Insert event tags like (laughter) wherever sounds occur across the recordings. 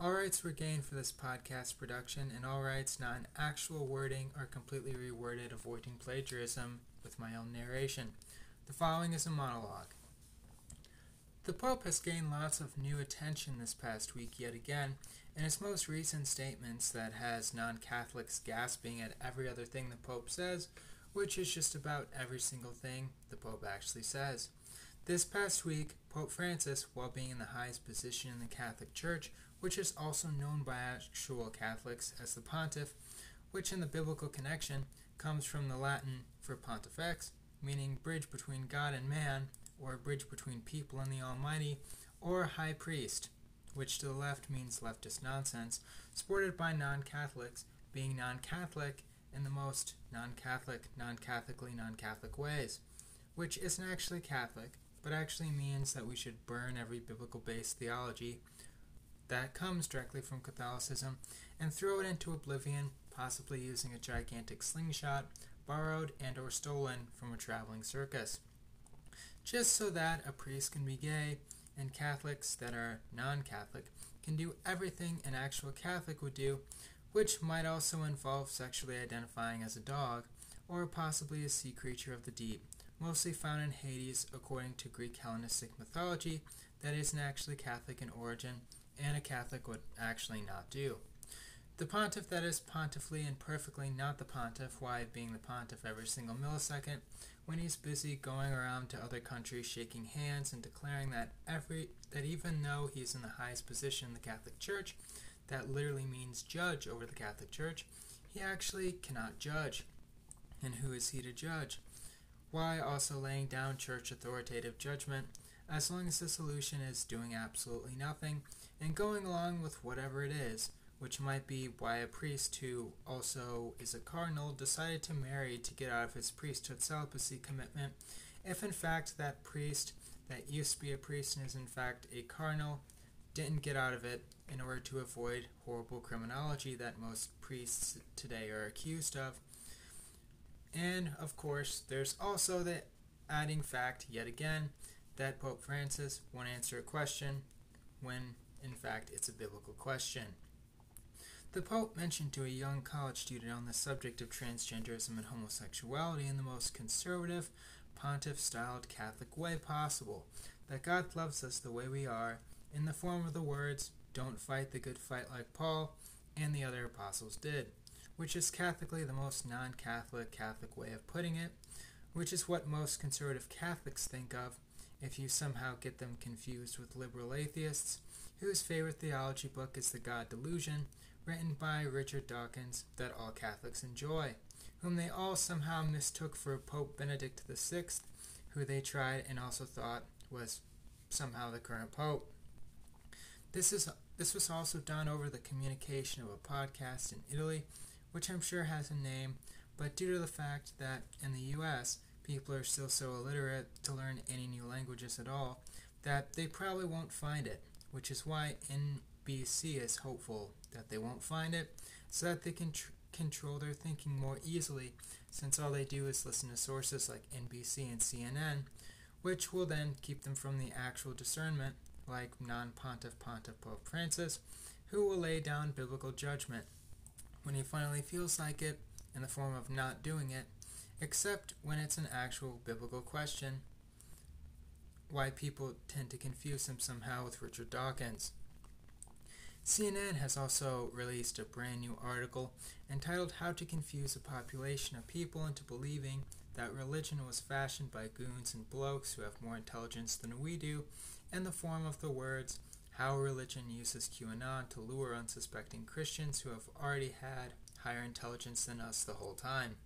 All rights were gained for this podcast production, and all rights not in actual wording are completely reworded, avoiding plagiarism with my own narration. The following is a monologue. The Pope has gained lots of new attention this past week yet again in his most recent statements that has non Catholics gasping at every other thing the Pope says, which is just about every single thing the Pope actually says. This past week, Pope Francis, while being in the highest position in the Catholic Church, which is also known by actual Catholics as the Pontiff, which in the biblical connection comes from the Latin for pontifex, meaning bridge between God and man, or bridge between people and the Almighty, or high priest, which to the left means leftist nonsense, supported by non Catholics, being non Catholic in the most non Catholic, non Catholically non Catholic ways, which isn't actually Catholic, but actually means that we should burn every biblical based theology that comes directly from Catholicism and throw it into oblivion, possibly using a gigantic slingshot borrowed and or stolen from a traveling circus. Just so that a priest can be gay and Catholics that are non-Catholic can do everything an actual Catholic would do, which might also involve sexually identifying as a dog or possibly a sea creature of the deep, mostly found in Hades according to Greek Hellenistic mythology that isn't actually Catholic in origin and a Catholic would actually not do. The pontiff that is pontiffly and perfectly not the pontiff, why being the pontiff every single millisecond, when he's busy going around to other countries shaking hands and declaring that every that even though he's in the highest position in the Catholic Church, that literally means judge over the Catholic Church, he actually cannot judge. And who is he to judge? Why also laying down church authoritative judgment, as long as the solution is doing absolutely nothing and going along with whatever it is, which might be why a priest who also is a cardinal decided to marry to get out of his priesthood celibacy commitment, if in fact that priest that used to be a priest and is in fact a cardinal didn't get out of it in order to avoid horrible criminology that most priests today are accused of. And of course, there's also the adding fact yet again that Pope Francis won't answer a question when in fact, it's a biblical question. The Pope mentioned to a young college student on the subject of transgenderism and homosexuality in the most conservative, pontiff styled Catholic way possible that God loves us the way we are, in the form of the words, Don't fight the good fight like Paul and the other apostles did, which is Catholically the most non Catholic Catholic way of putting it, which is what most conservative Catholics think of if you somehow get them confused with liberal atheists whose favorite theology book is The God Delusion, written by Richard Dawkins, that all Catholics enjoy, whom they all somehow mistook for Pope Benedict VI, who they tried and also thought was somehow the current Pope. This is this was also done over the communication of a podcast in Italy, which I'm sure has a name, but due to the fact that in the US people are still so illiterate to learn any new languages at all, that they probably won't find it which is why NBC is hopeful that they won't find it so that they can tr- control their thinking more easily since all they do is listen to sources like NBC and CNN, which will then keep them from the actual discernment like non pontiff pontiff Pope Francis, who will lay down biblical judgment. When he finally feels like it in the form of not doing it, except when it's an actual biblical question why people tend to confuse him somehow with Richard Dawkins. CNN has also released a brand new article entitled How to Confuse a Population of People into Believing that Religion Was Fashioned by Goons and Blokes Who Have More Intelligence Than We Do, in the form of the words How Religion Uses QAnon to Lure Unsuspecting Christians Who Have Already Had Higher Intelligence Than Us the Whole Time.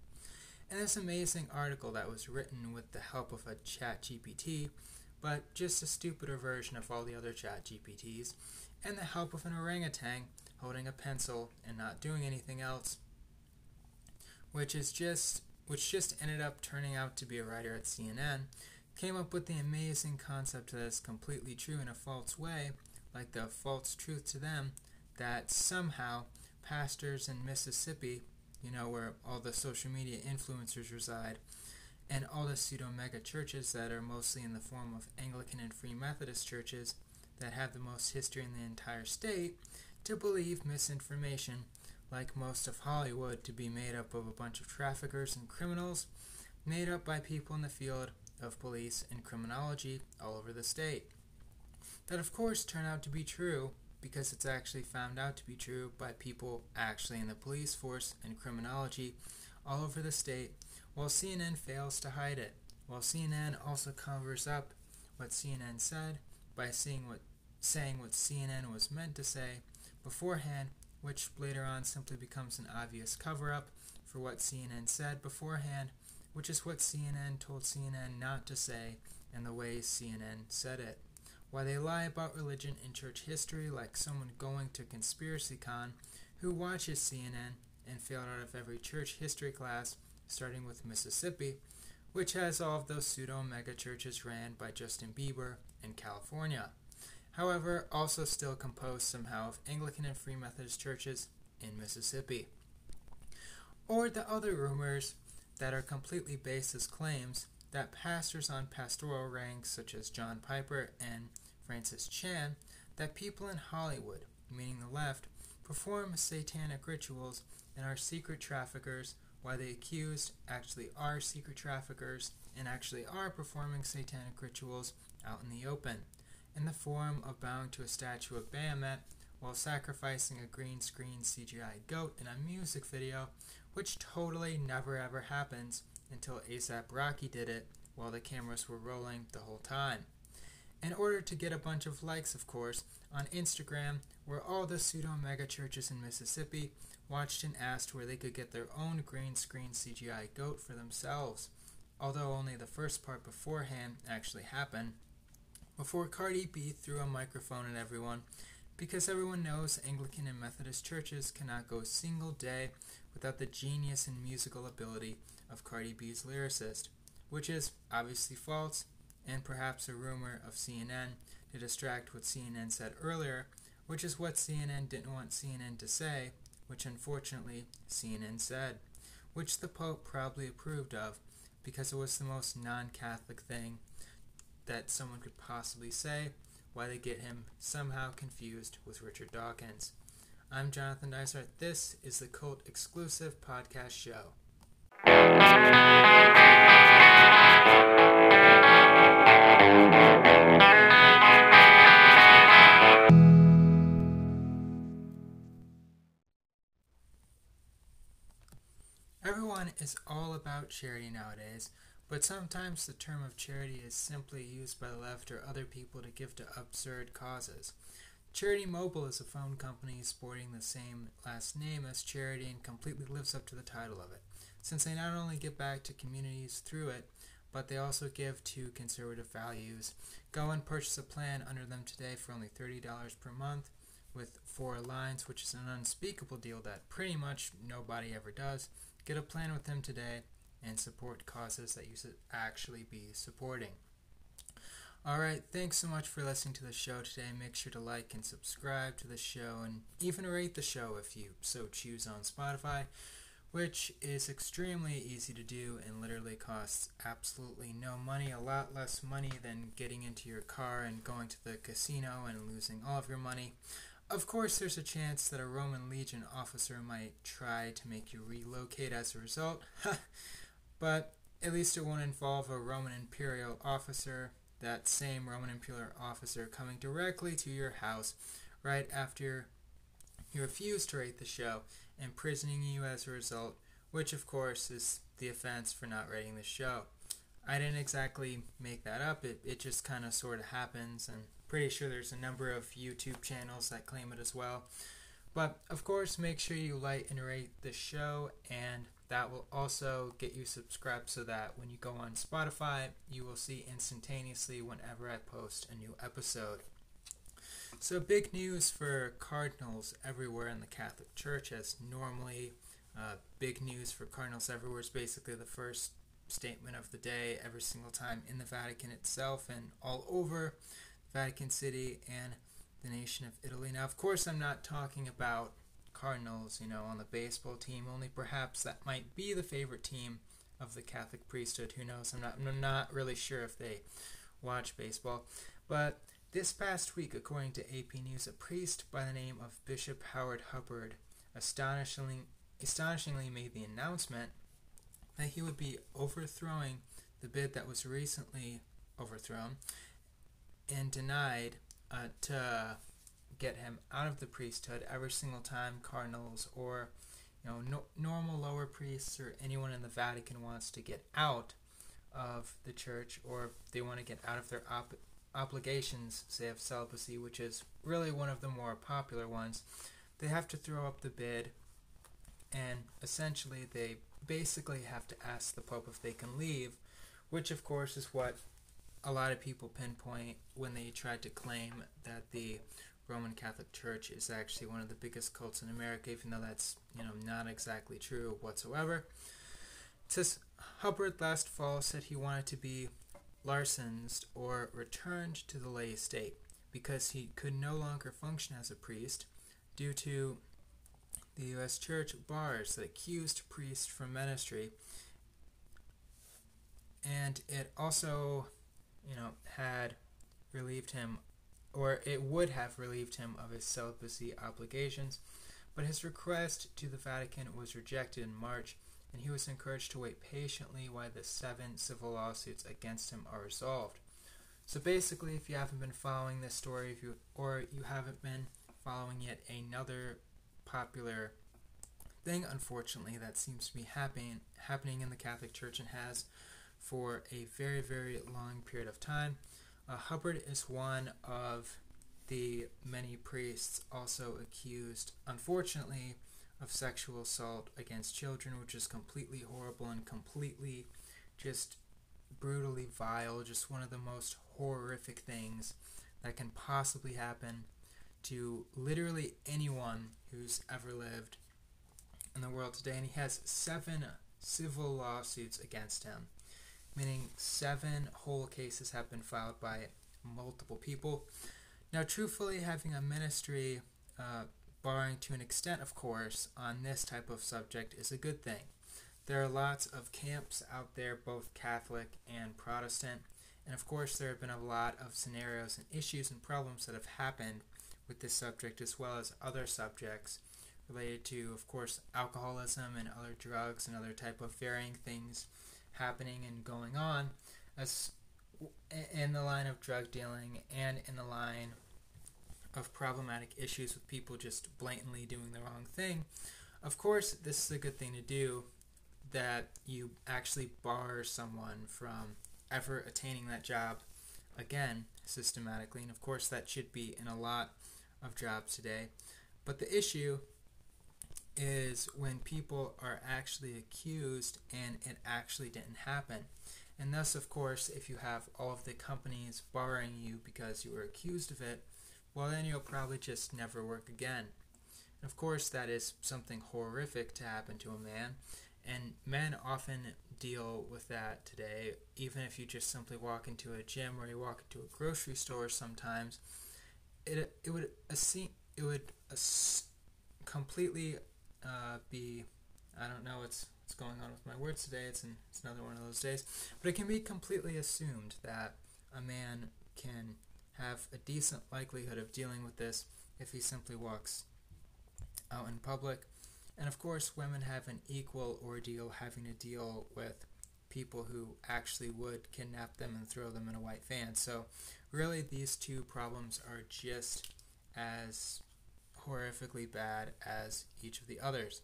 In this amazing article that was written with the help of a chat GPT, but just a stupider version of all the other chat GPTs, and the help of an orangutan holding a pencil and not doing anything else. Which is just which just ended up turning out to be a writer at CNN, came up with the amazing concept that is completely true in a false way, like the false truth to them, that somehow pastors in Mississippi, you know, where all the social media influencers reside, and all the pseudo mega churches that are mostly in the form of Anglican and Free Methodist churches that have the most history in the entire state to believe misinformation, like most of Hollywood to be made up of a bunch of traffickers and criminals, made up by people in the field of police and criminology all over the state. That, of course, turn out to be true because it's actually found out to be true by people actually in the police force and criminology all over the state, while CNN fails to hide it. While CNN also covers up what CNN said by seeing what, saying what CNN was meant to say beforehand, which later on simply becomes an obvious cover up for what CNN said beforehand, which is what CNN told CNN not to say and the way CNN said it. Why they lie about religion and church history like someone going to ConspiracyCon who watches CNN and failed out of every church history class, starting with Mississippi, which has all of those pseudo mega churches ran by Justin Bieber in California. However, also still composed somehow of Anglican and Free Methodist churches in Mississippi. Or the other rumors that are completely baseless claims that pastors on pastoral ranks such as John Piper and Francis Chan that people in Hollywood, meaning the left, perform satanic rituals and are secret traffickers, while the accused actually are secret traffickers and actually are performing satanic rituals out in the open, in the form of bowing to a statue of Baphomet while sacrificing a green screen CGI goat in a music video, which totally never ever happens until ASAP Rocky did it while the cameras were rolling the whole time. In order to get a bunch of likes, of course, on Instagram, where all the pseudo mega churches in Mississippi watched and asked where they could get their own green screen CGI goat for themselves, although only the first part beforehand actually happened. Before Cardi B threw a microphone at everyone, because everyone knows Anglican and Methodist churches cannot go a single day without the genius and musical ability of Cardi B's lyricist, which is obviously false and perhaps a rumor of CNN to distract what CNN said earlier, which is what CNN didn't want CNN to say, which unfortunately CNN said, which the Pope probably approved of because it was the most non Catholic thing that someone could possibly say, why they get him somehow confused with Richard Dawkins. I'm Jonathan Dysart. This is the Cult exclusive podcast show. Is all about charity nowadays, but sometimes the term of charity is simply used by the left or other people to give to absurd causes. Charity Mobile is a phone company sporting the same last name as Charity and completely lives up to the title of it, since they not only give back to communities through it, but they also give to conservative values. Go and purchase a plan under them today for only $30 per month with four lines, which is an unspeakable deal that pretty much nobody ever does. Get a plan with them today and support causes that you should actually be supporting. Alright, thanks so much for listening to the show today. Make sure to like and subscribe to the show and even rate the show if you so choose on Spotify, which is extremely easy to do and literally costs absolutely no money, a lot less money than getting into your car and going to the casino and losing all of your money. Of course, there's a chance that a Roman legion officer might try to make you relocate as a result, (laughs) but at least it won't involve a Roman imperial officer, that same Roman imperial officer coming directly to your house right after you refuse to rate the show, imprisoning you as a result, which of course is the offense for not rating the show. I didn't exactly make that up, it, it just kind of sort of happens, and pretty sure there's a number of YouTube channels that claim it as well. But of course, make sure you like and rate the show, and that will also get you subscribed so that when you go on Spotify, you will see instantaneously whenever I post a new episode. So, big news for Cardinals everywhere in the Catholic Church, as normally, uh, big news for Cardinals everywhere is basically the first statement of the day every single time in the Vatican itself and all over Vatican City, and the nation of Italy. Now, of course, I'm not talking about Cardinals, you know, on the baseball team, only perhaps that might be the favorite team of the Catholic priesthood. Who knows? I'm not, I'm not really sure if they watch baseball. But This past week, according to AP News, a priest by the name of Bishop Howard Hubbard astonishingly, astonishingly made the announcement that he would be overthrowing the bid that was recently overthrown and denied uh, to get him out of the priesthood every single time cardinals or you know no, normal lower priests or anyone in the Vatican wants to get out of the church or they want to get out of their op- obligations, say of celibacy, which is really one of the more popular ones, they have to throw up the bid and essentially they basically have to ask the Pope if they can leave, which of course is what a lot of people pinpoint when they tried to claim that the Roman Catholic Church is actually one of the biggest cults in America, even though that's you know not exactly true whatsoever. It says Hubbard last fall said he wanted to be laicized or returned to the lay state because he could no longer function as a priest due to the U.S. Church bars that accused priests from ministry, and it also, you know, had relieved him, or it would have relieved him of his celibacy obligations, but his request to the Vatican was rejected in March, and he was encouraged to wait patiently while the seven civil lawsuits against him are resolved. So basically, if you haven't been following this story, if you or you haven't been following yet another popular thing, unfortunately, that seems to be happening happening in the Catholic Church and has for a very very long period of time. Uh, Hubbard is one of the many priests also accused, unfortunately, of sexual assault against children, which is completely horrible and completely just brutally vile, just one of the most horrific things that can possibly happen to literally anyone who's ever lived in the world today. And he has seven civil lawsuits against him, meaning seven whole cases have been filed by multiple people. Now, truthfully, having a ministry, uh, barring to an extent, of course, on this type of subject is a good thing. There are lots of camps out there, both Catholic and Protestant, and of course, there have been a lot of scenarios and issues and problems that have happened with this subject as well as other subjects related to, of course, alcoholism and other drugs and other type of varying things happening and going on as in the line of drug dealing and in the line of problematic issues with people just blatantly doing the wrong thing. Of course, this is a good thing to do that you actually bar someone from ever attaining that job again systematically. And of course, that should be in a lot of jobs today. But the issue is when people are actually accused and it actually didn't happen. And thus, of course, if you have all of the companies barring you because you were accused of it, well, then you'll probably just never work again. And of course, that is something horrific to happen to a man. And men often deal with that today, even if you just simply walk into a gym or you walk into a grocery store sometimes it it would it would completely uh, be I don't know what's what's going on with my words today. It's an, it's another one of those days, but it can be completely assumed that a man can have a decent likelihood of dealing with this if he simply walks out in public. And of course, women have an equal ordeal having to deal with people who actually would kidnap them and throw them in a white van. So really these two problems are just as horrifically bad as each of the others.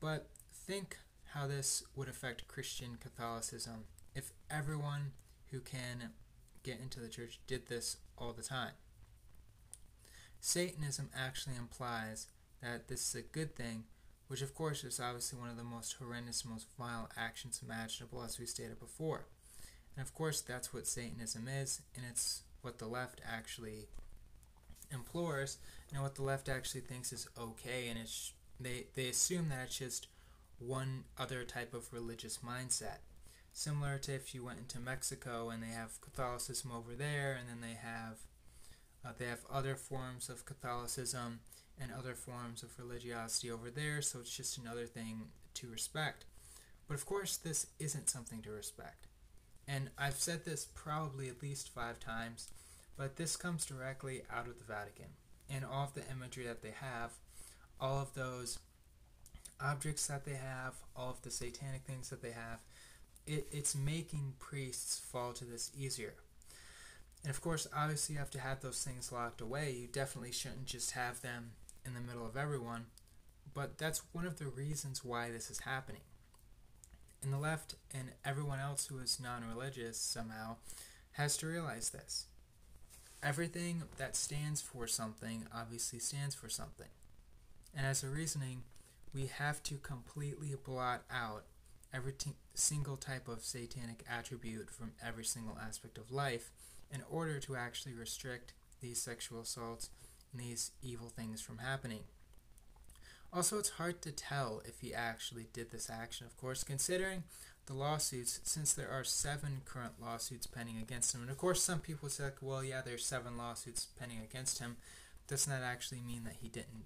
But think how this would affect Christian Catholicism if everyone who can get into the church did this all the time. Satanism actually implies that this is a good thing, which of course is obviously one of the most horrendous, most vile actions imaginable, as we stated before. And of course, that's what Satanism is, and it's what the left actually implores, and what the left actually thinks is okay, and it's they they assume that it's just one other type of religious mindset. Similar to if you went into Mexico and they have Catholicism over there, and then they have uh, they have other forms of Catholicism and other forms of religiosity over there, so it's just another thing to respect. But of course, this isn't something to respect. And I've said this probably at least five times, but this comes directly out of the Vatican. And all of the imagery that they have, all of those objects that they have, all of the satanic things that they have, it, it's making priests fall to this easier. And of course, obviously, you have to have those things locked away. You definitely shouldn't just have them in the middle of everyone. But that's one of the reasons why this is happening. And the left and everyone else who is non religious somehow has to realize this. Everything that stands for something obviously stands for something. And as a reasoning, we have to completely blot out every t- single type of satanic attribute from every single aspect of life in order to actually restrict these sexual assaults and these evil things from happening. Also, it's hard to tell if he actually did this action, of course, considering the lawsuits, since there are seven current lawsuits pending against him. And of course, some people say, well, yeah, there's seven lawsuits pending against him. Doesn't that actually mean that he didn't?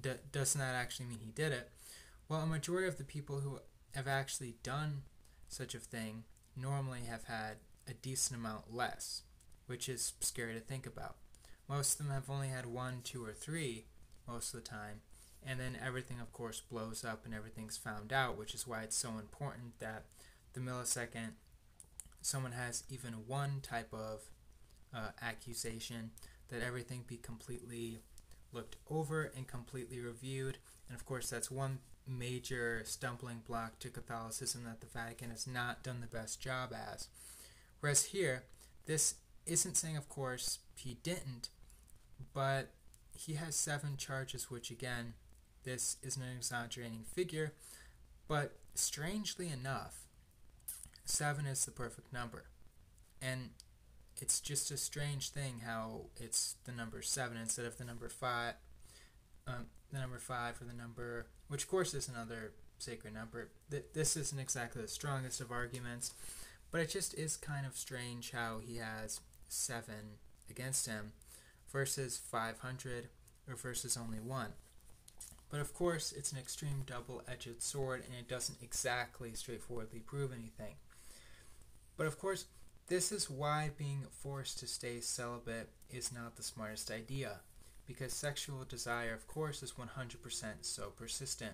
D- doesn't that actually mean he did it? Well, a majority of the people who have actually done such a thing normally have had a decent amount less, which is scary to think about. Most of them have only had one, two, or three most of the time, and then everything, of course, blows up and everything's found out, which is why it's so important that the millisecond someone has even one type of uh, accusation, that everything be completely looked over and completely reviewed. And of course, that's one major stumbling block to Catholicism that the Vatican has not done the best job as. Whereas here, this isn't saying, of course, he didn't, but he has seven charges, which again, this isn't an exaggerating figure, but strangely enough, seven is the perfect number. And it's just a strange thing how it's the number seven instead of the number five, um, the number five or the number, which of course is another sacred number. This isn't exactly the strongest of arguments, but it just is kind of strange how he has seven against him versus 500 or versus only one. But of course, it's an extreme double edged sword and it doesn't exactly straightforwardly prove anything. But of course, this is why being forced to stay celibate is not the smartest idea, because sexual desire, of course, is 100% so persistent.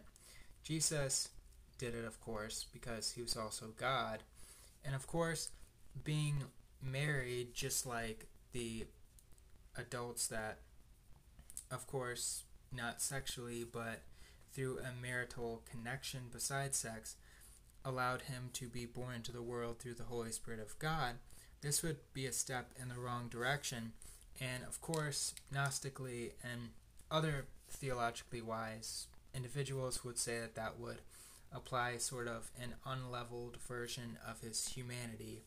Jesus did it, of course, because he was also God. And of course, being married, just like the adults that, of course, not sexually, but through a marital connection besides sex, allowed him to be born into the world through the Holy Spirit of God, this would be a step in the wrong direction. And of course, Gnostically and other theologically wise individuals would say that that would apply sort of an unleveled version of his humanity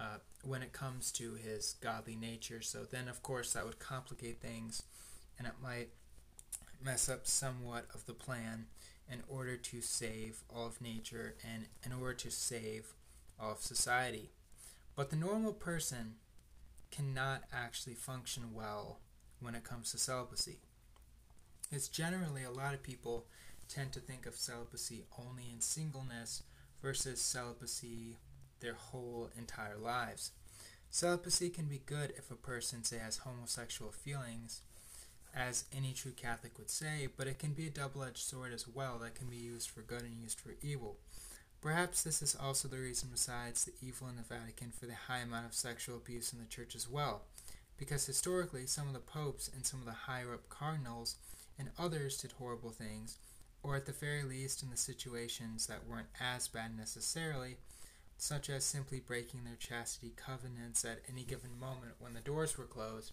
uh, when it comes to his godly nature. So then, of course, that would complicate things and it might mess up somewhat of the plan in order to save all of nature and in order to save all of society. But the normal person cannot actually function well when it comes to celibacy. It's generally a lot of people tend to think of celibacy only in singleness versus celibacy their whole entire lives. Celibacy can be good if a person, say, has homosexual feelings as any true Catholic would say, but it can be a double edged sword as well that can be used for good and used for evil. Perhaps this is also the reason, besides the evil in the Vatican, for the high amount of sexual abuse in the Church as well, because historically some of the popes and some of the higher up cardinals and others did horrible things, or at the very least in the situations that weren't as bad necessarily, such as simply breaking their chastity covenants at any given moment when the doors were closed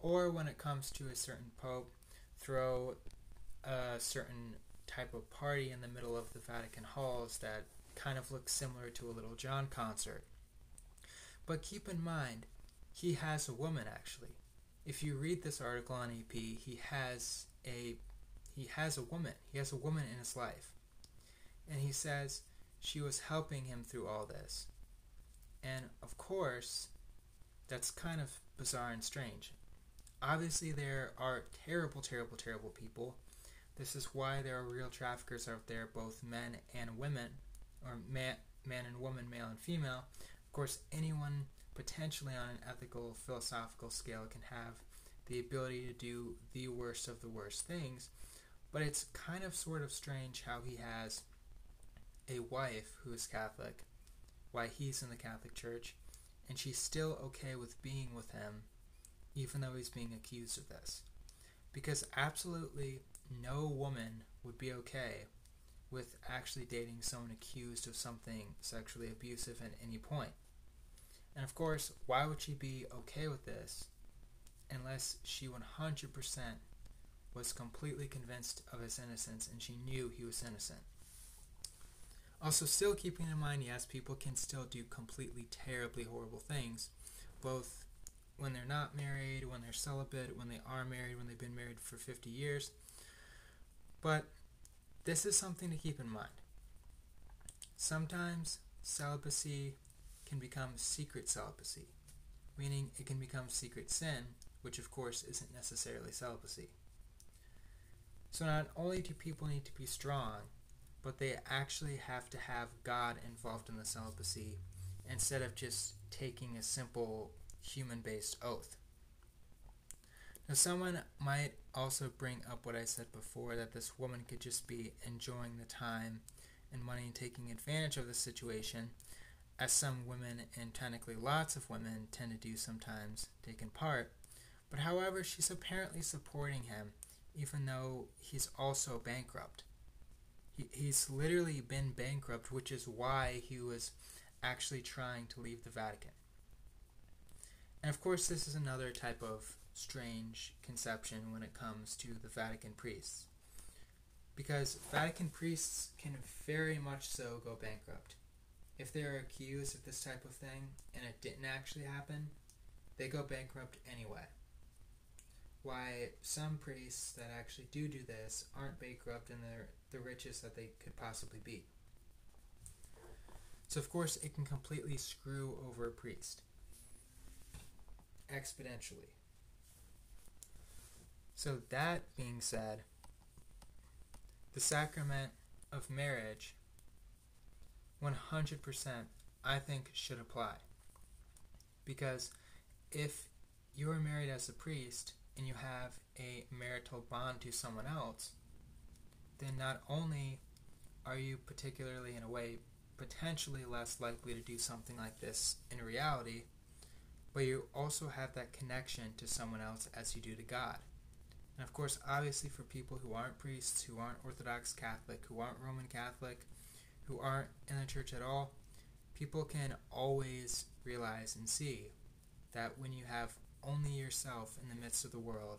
or when it comes to a certain pope, throw a certain type of party in the middle of the Vatican halls that kind of looks similar to a Little John concert. But keep in mind, he has a woman actually. If you read this article on AP, he has a he has a woman. He has a woman in his life. And he says she was helping him through all this. And of course, that's kind of bizarre and strange. Obviously, there are terrible, terrible, terrible people. This is why there are real traffickers out there, both men and women, or man, man and woman, male and female. Of course, anyone potentially on an ethical, philosophical scale, can have the ability to do the worst of the worst things. But it's kind of sort of strange how he has a wife who is Catholic, why he's in the Catholic Church, and she's still okay with being with him, even though he's being accused of this. Because absolutely no woman would be okay with actually dating someone accused of something sexually abusive at any point. And of course, why would she be okay with this unless she 100% was completely convinced of his innocence and she knew he was innocent? Also, still keeping in mind, yes, people can still do completely terribly horrible things, both when they're not married, when they're celibate, when they are married, when they've been married for 50 years. But this is something to keep in mind. Sometimes celibacy can become secret celibacy, meaning it can become secret sin, which of course isn't necessarily celibacy. So not only do people need to be strong, but they actually have to have God involved in the celibacy instead of just taking a simple human based oath. Now, someone might also bring up what I said before that this woman could just be enjoying the time and money and taking advantage of the situation, as some women, and technically lots of women, tend to do sometimes, taking part. But however, she's apparently supporting him, even though he's also bankrupt. He, he's literally been bankrupt, which is why he was actually trying to leave the Vatican. And of course, this is another type of strange conception when it comes to the Vatican priests. Because Vatican priests can very much so go bankrupt. If they're accused of this type of thing and it didn't actually happen, they go bankrupt anyway. Why some priests that actually do do this aren't bankrupt and they're the richest that they could possibly be. So, of course, it can completely screw over a priest exponentially. So, that being said, the sacrament of marriage 100% I think should apply. Because if you are married as a priest and you have a marital bond to someone else, then not only are you particularly, in a way, potentially less likely to do something like this in reality, but you also have that connection to someone else as you do to God. And of course, obviously, for people who aren't priests, who aren't Orthodox Catholic, who aren't Roman Catholic, who aren't in the church at all, people can always realize and see that when you have only yourself in the midst of the world,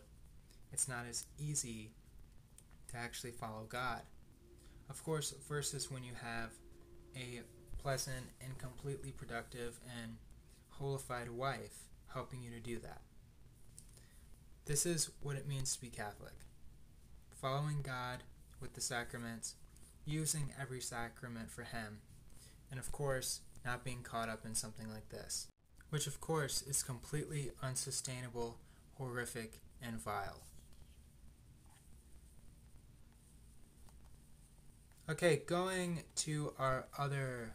it's not as easy to actually follow God. Of course, versus when you have a pleasant and completely productive and holified wife helping you to do that. This is what it means to be Catholic following God with the sacraments, using every sacrament for Him, and of course, not being caught up in something like this, which of course is completely unsustainable, horrific, and vile. Okay, going to our other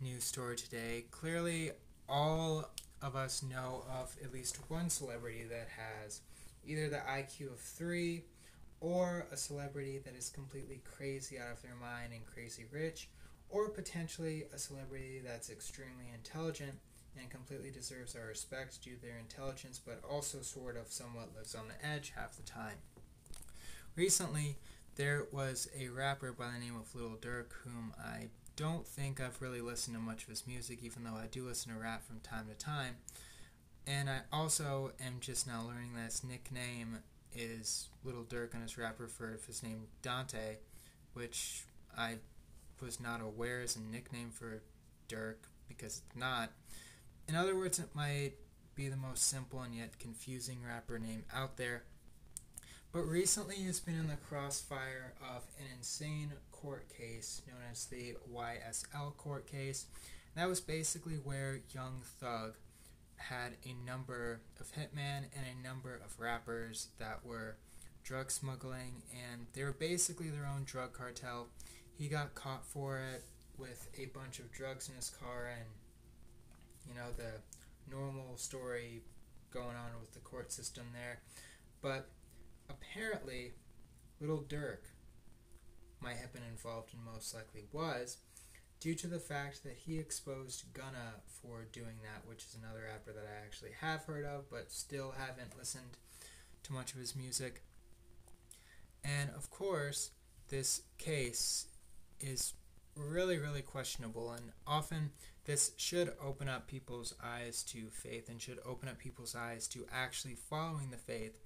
news story today. Clearly, all of us know of at least one celebrity that has either the IQ of three or a celebrity that is completely crazy out of their mind and crazy rich, or potentially a celebrity that's extremely intelligent and completely deserves our respect due to their intelligence, but also sort of somewhat lives on the edge half the time. Recently, there was a rapper by the name of Little Durk, whom I don't think I've really listened to much of his music, even though I do listen to rap from time to time. And I also am just now learning that his nickname is Little Durk, and his rapper for his name Dante, which I was not aware is a nickname for Durk because it's not. In other words, it might be the most simple and yet confusing rapper name out there. But recently he's been in the crossfire of an insane court case known as the YSL court case. And that was basically where Young Thug had a number of hitmen and a number of rappers that were drug smuggling, and they were basically their own drug cartel. He got caught for it with a bunch of drugs in his car, and you know the normal story going on with the court system there. But apparently, Little Durk might have been involved and most likely was due to the fact that he exposed Gunna for doing that, which is another rapper that I actually have heard of but still haven't listened to much of his music. And of course, this case is really, really questionable, and often this should open up people's eyes to faith and should open up people's eyes to actually following the faith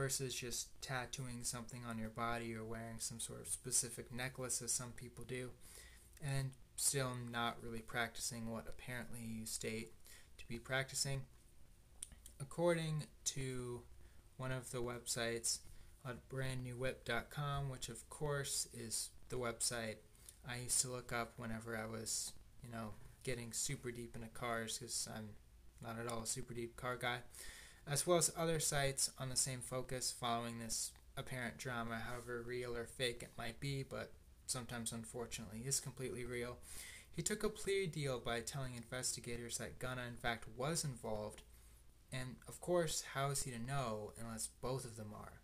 versus just tattooing something on your body or wearing some sort of specific necklace, as some people do, and still not really practicing what apparently you state to be practicing. According to one of the websites uh, at brandnewwhip.com, which of course is the website I used to look up whenever I was, you know, getting super deep into cars because I'm not at all a super deep car guy, as well as other sites on the same focus following this apparent drama, however real or fake it might be, but sometimes unfortunately is completely real. He took a plea deal by telling investigators that Gunna in fact was involved, and of course, how is he to know unless both of them are?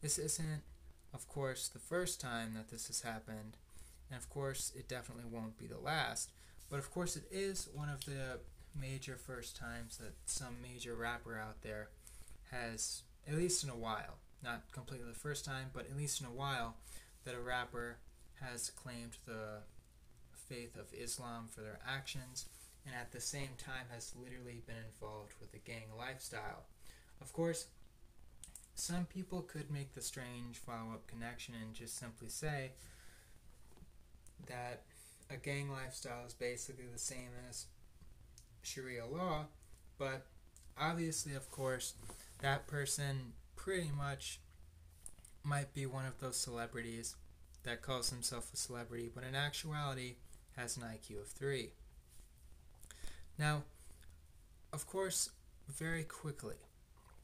This isn't, of course, the first time that this has happened, and of course, it definitely won't be the last, but of course, it is one of the major first times that some major rapper out there has, at least in a while, not completely the first time, but at least in a while, that a rapper has claimed the faith of Islam for their actions and at the same time has literally been involved with a gang lifestyle. Of course, some people could make the strange follow up connection and just simply say that a gang lifestyle is basically the same as Sharia law, but obviously, of course, that person pretty much might be one of those celebrities that calls himself a celebrity, but in actuality has an IQ of 3. Now, of course, very quickly,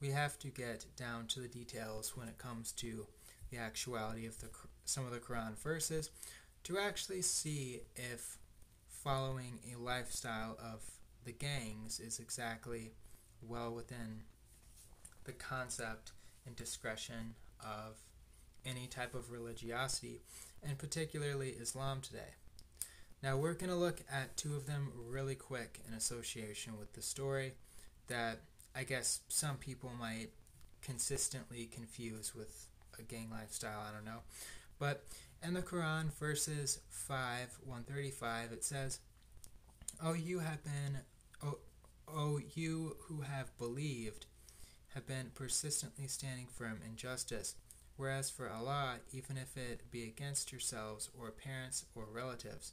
we have to get down to the details when it comes to the actuality of the some of the Quran verses to actually see if following a lifestyle of the gangs is exactly well within the concept and discretion of any type of religiosity, and particularly Islam today. Now, we're going to look at two of them really quick in association with the story that I guess some people might consistently confuse with a gang lifestyle. I don't know. But in the Quran, verses 5, 135, it says, Oh, you have been, O, o you who have believed, have been persistently standing firm in justice. Whereas for Allah, even if it be against yourselves or parents or relatives,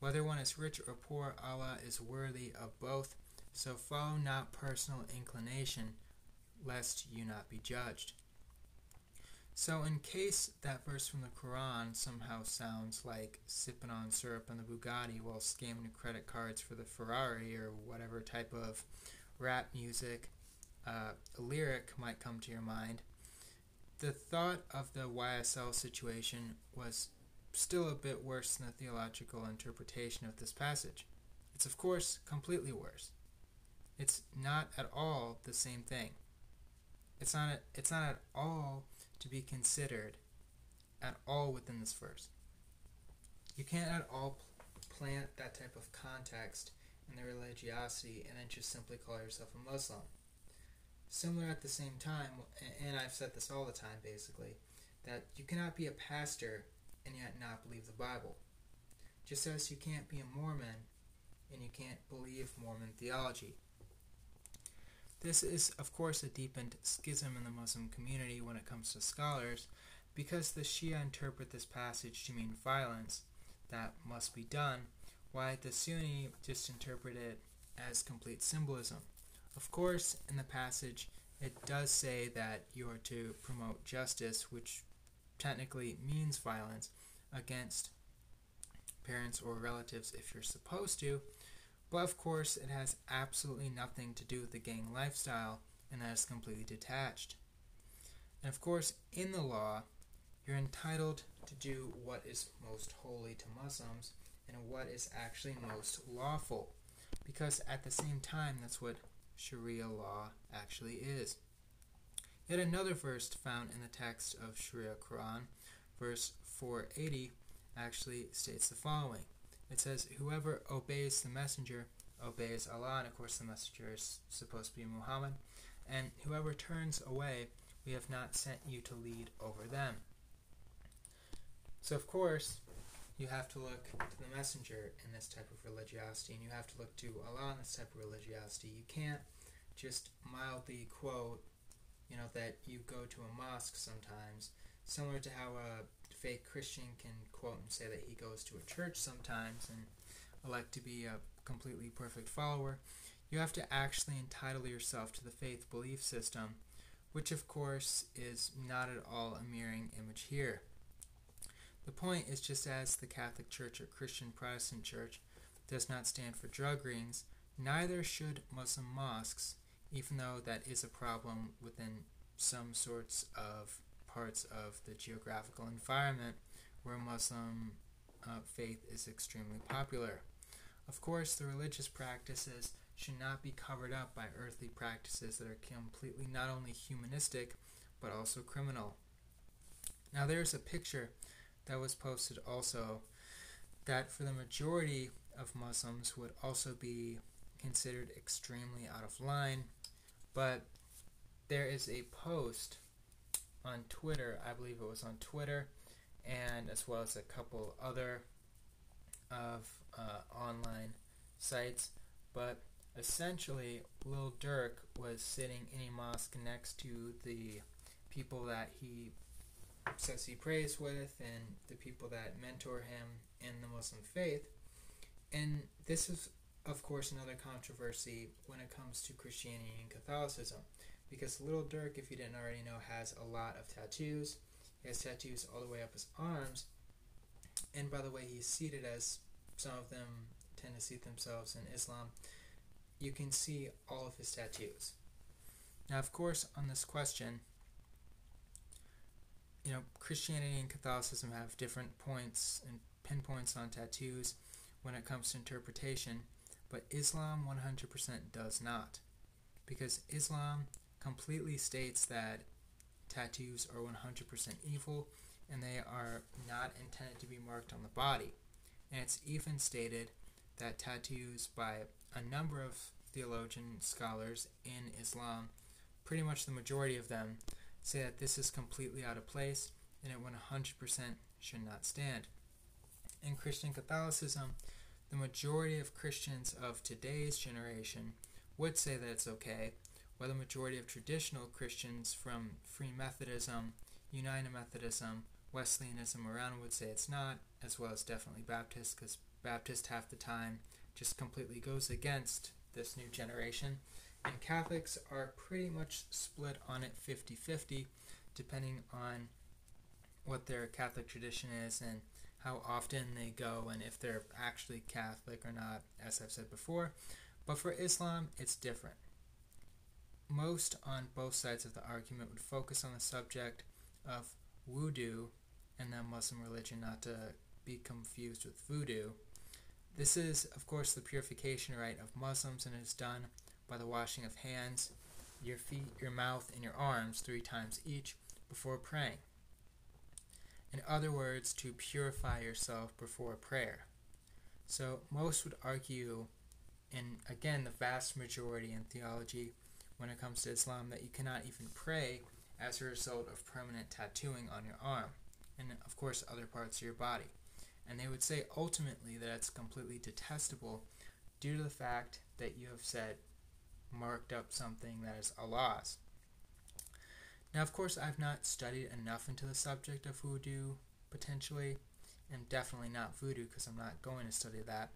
whether one is rich or poor, Allah is worthy of both. So follow not personal inclination, lest you not be judged. So, in case that verse from the Quran somehow sounds like sipping on syrup in the Bugatti while scamming credit cards for the Ferrari or whatever type of rap music uh, lyric might come to your mind, the thought of the YSL situation was still a bit worse than the theological interpretation of this passage. It's, of course, completely worse. It's not at all the same thing. It's not, it's not at all to be considered at all within this verse. You can't at all plant that type of context in the religiosity and then just simply call yourself a Muslim. Similar at the same time, and I've said this all the time basically, that you cannot be a pastor and yet not believe the Bible. Just as you can't be a Mormon and you can't believe Mormon theology. This is, of course, a deepened schism in the Muslim community when it comes to scholars, because the Shia interpret this passage to mean violence that must be done, while the Sunni just interpret it as complete symbolism. Of course, in the passage, it does say that you are to promote justice, which technically means violence against parents or relatives if you're supposed to. But of course, it has absolutely nothing to do with the gang lifestyle, and that is completely detached. And of course, in the law, you're entitled to do what is most holy to Muslims and what is actually most lawful. because at the same time, that's what Sharia law actually is. Yet another verse found in the text of Sharia Quran, verse 480, actually states the following. It says, Whoever obeys the messenger obeys Allah, and of course the messenger is supposed to be Muhammad, and whoever turns away, we have not sent you to lead over them. So, of course, you have to look to the messenger in this type of religiosity, and you have to look to Allah in this type of religiosity. You can't just mildly quote, you know, that you go to a mosque sometimes, similar to how a fake Christian can quote and say that he goes to a church sometimes and elect to be a completely perfect follower. You have to actually entitle yourself to the faith belief system, which of course is not at all a mirroring image here. The point is just as the Catholic Church or Christian Protestant Church does not stand for drug rings, neither should Muslim mosques, even though that is a problem within some sorts of parts of the geographical environment where Muslim uh, faith is extremely popular. Of course, the religious practices should not be covered up by earthly practices that are completely not only humanistic but also criminal. Now, there's a picture that was posted also that for the majority of Muslims would also be considered extremely out of line, but there is a post on Twitter, I believe it was on Twitter, and as well as a couple other of uh, online sites, but essentially, Lil Durk was sitting in a mosque next to the people that he says he prays with and the people that mentor him in the Muslim faith. And this is, of course, another controversy when it comes to Christianity and Catholicism. Because Little Durk, if you didn't already know, has a lot of tattoos. He has tattoos all the way up his arms. And by the way, he's seated as some of them tend to seat themselves in Islam. You can see all of his tattoos. Now, of course, on this question, you know, Christianity and Catholicism have different points and pinpoints on tattoos when it comes to interpretation, but Islam 100% does not. Because Islam completely states that tattoos are 100% evil and they are not intended to be marked on the body. And it's even stated that tattoos by a number of theologian scholars in Islam, pretty much the majority of them, say that this is completely out of place and it 100% should not stand. In Christian Catholicism, the majority of Christians of today's generation would say that it's okay, while the majority of traditional Christians from Free Methodism, United Methodism, Wesleyanism around would say it's not, as well as definitely Baptist, because Baptist half the time just completely goes against this new generation. And Catholics are pretty much split on it 50 50, depending on what their Catholic tradition is and how often they go and if they're actually Catholic or not, as I've said before. But for Islam, it's different. Most on both sides of the argument would focus on the subject of wudu and the Muslim religion, not to be confused with voodoo. This is, of course, the purification rite of Muslims and is done by the washing of hands, your feet, your mouth, and your arms three times each before praying. In other words, to purify yourself before prayer. So, most would argue, and again, the vast majority in theology when it comes to Islam, that you cannot even pray as a result of permanent tattooing on your arm, and of course, other parts of your body. And they would say ultimately that it's completely detestable due to the fact that you have said marked up something that is Allah's. Now, of course, I've not studied enough into the subject of voodoo, potentially, and definitely not voodoo because I'm not going to study that.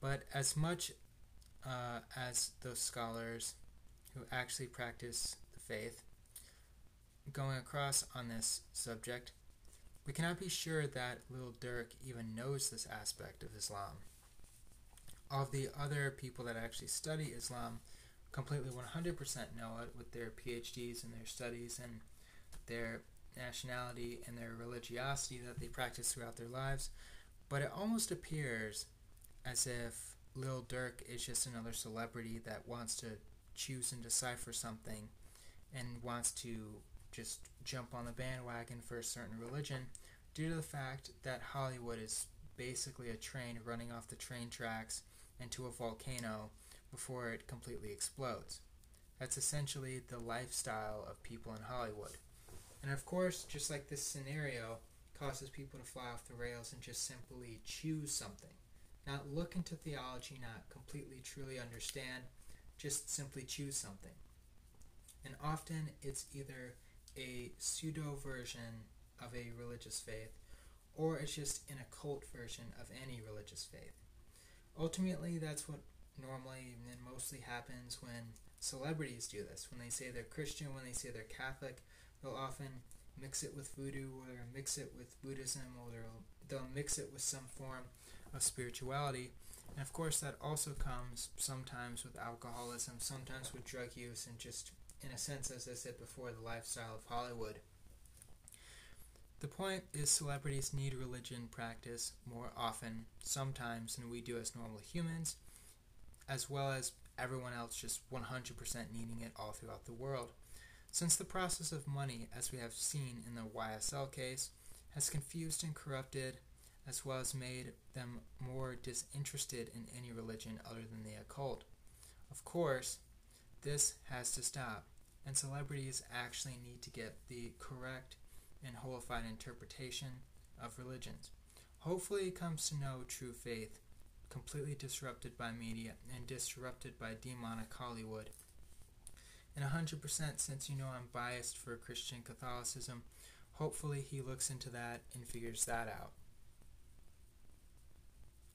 But as much uh, as those scholars who actually practice the faith going across on this subject, we cannot be sure that Lil Durk even knows this aspect of Islam. Of the other people that actually study Islam completely 100% know it with their PhDs and their studies and their nationality and their religiosity that they practice throughout their lives. But it almost appears as if Lil Durk is just another celebrity that wants to choose and decipher something and wants to just jump on the bandwagon for a certain religion due to the fact that Hollywood is basically a train running off the train tracks into a volcano before it completely explodes. That's essentially the lifestyle of people in Hollywood. And of course, just like this scenario causes people to fly off the rails and just simply choose something. Not look into theology, not completely truly understand, just simply choose something. And often it's either a pseudo version of a religious faith or it's just an occult version of any religious faith. Ultimately, that's what normally and mostly happens when celebrities do this. When they say they're Christian, when they say they're Catholic, they'll often mix it with voodoo or mix it with Buddhism or they'll, they'll mix it with some form of spirituality. And of course, that also comes sometimes with alcoholism, sometimes with drug use, and just, in a sense, as I said before, the lifestyle of Hollywood. The point is, celebrities need religion practice more often, sometimes, than we do as normal humans, as well as everyone else just 100% needing it all throughout the world. Since the process of money, as we have seen in the YSL case, has confused and corrupted, as well as made them more disinterested in any religion other than the occult. Of course, this has to stop, and celebrities actually need to get the correct and holified interpretation of religions. Hopefully, it comes to know true faith completely disrupted by media and disrupted by demonic Hollywood. And 100% since you know I'm biased for Christian Catholicism, hopefully he looks into that and figures that out.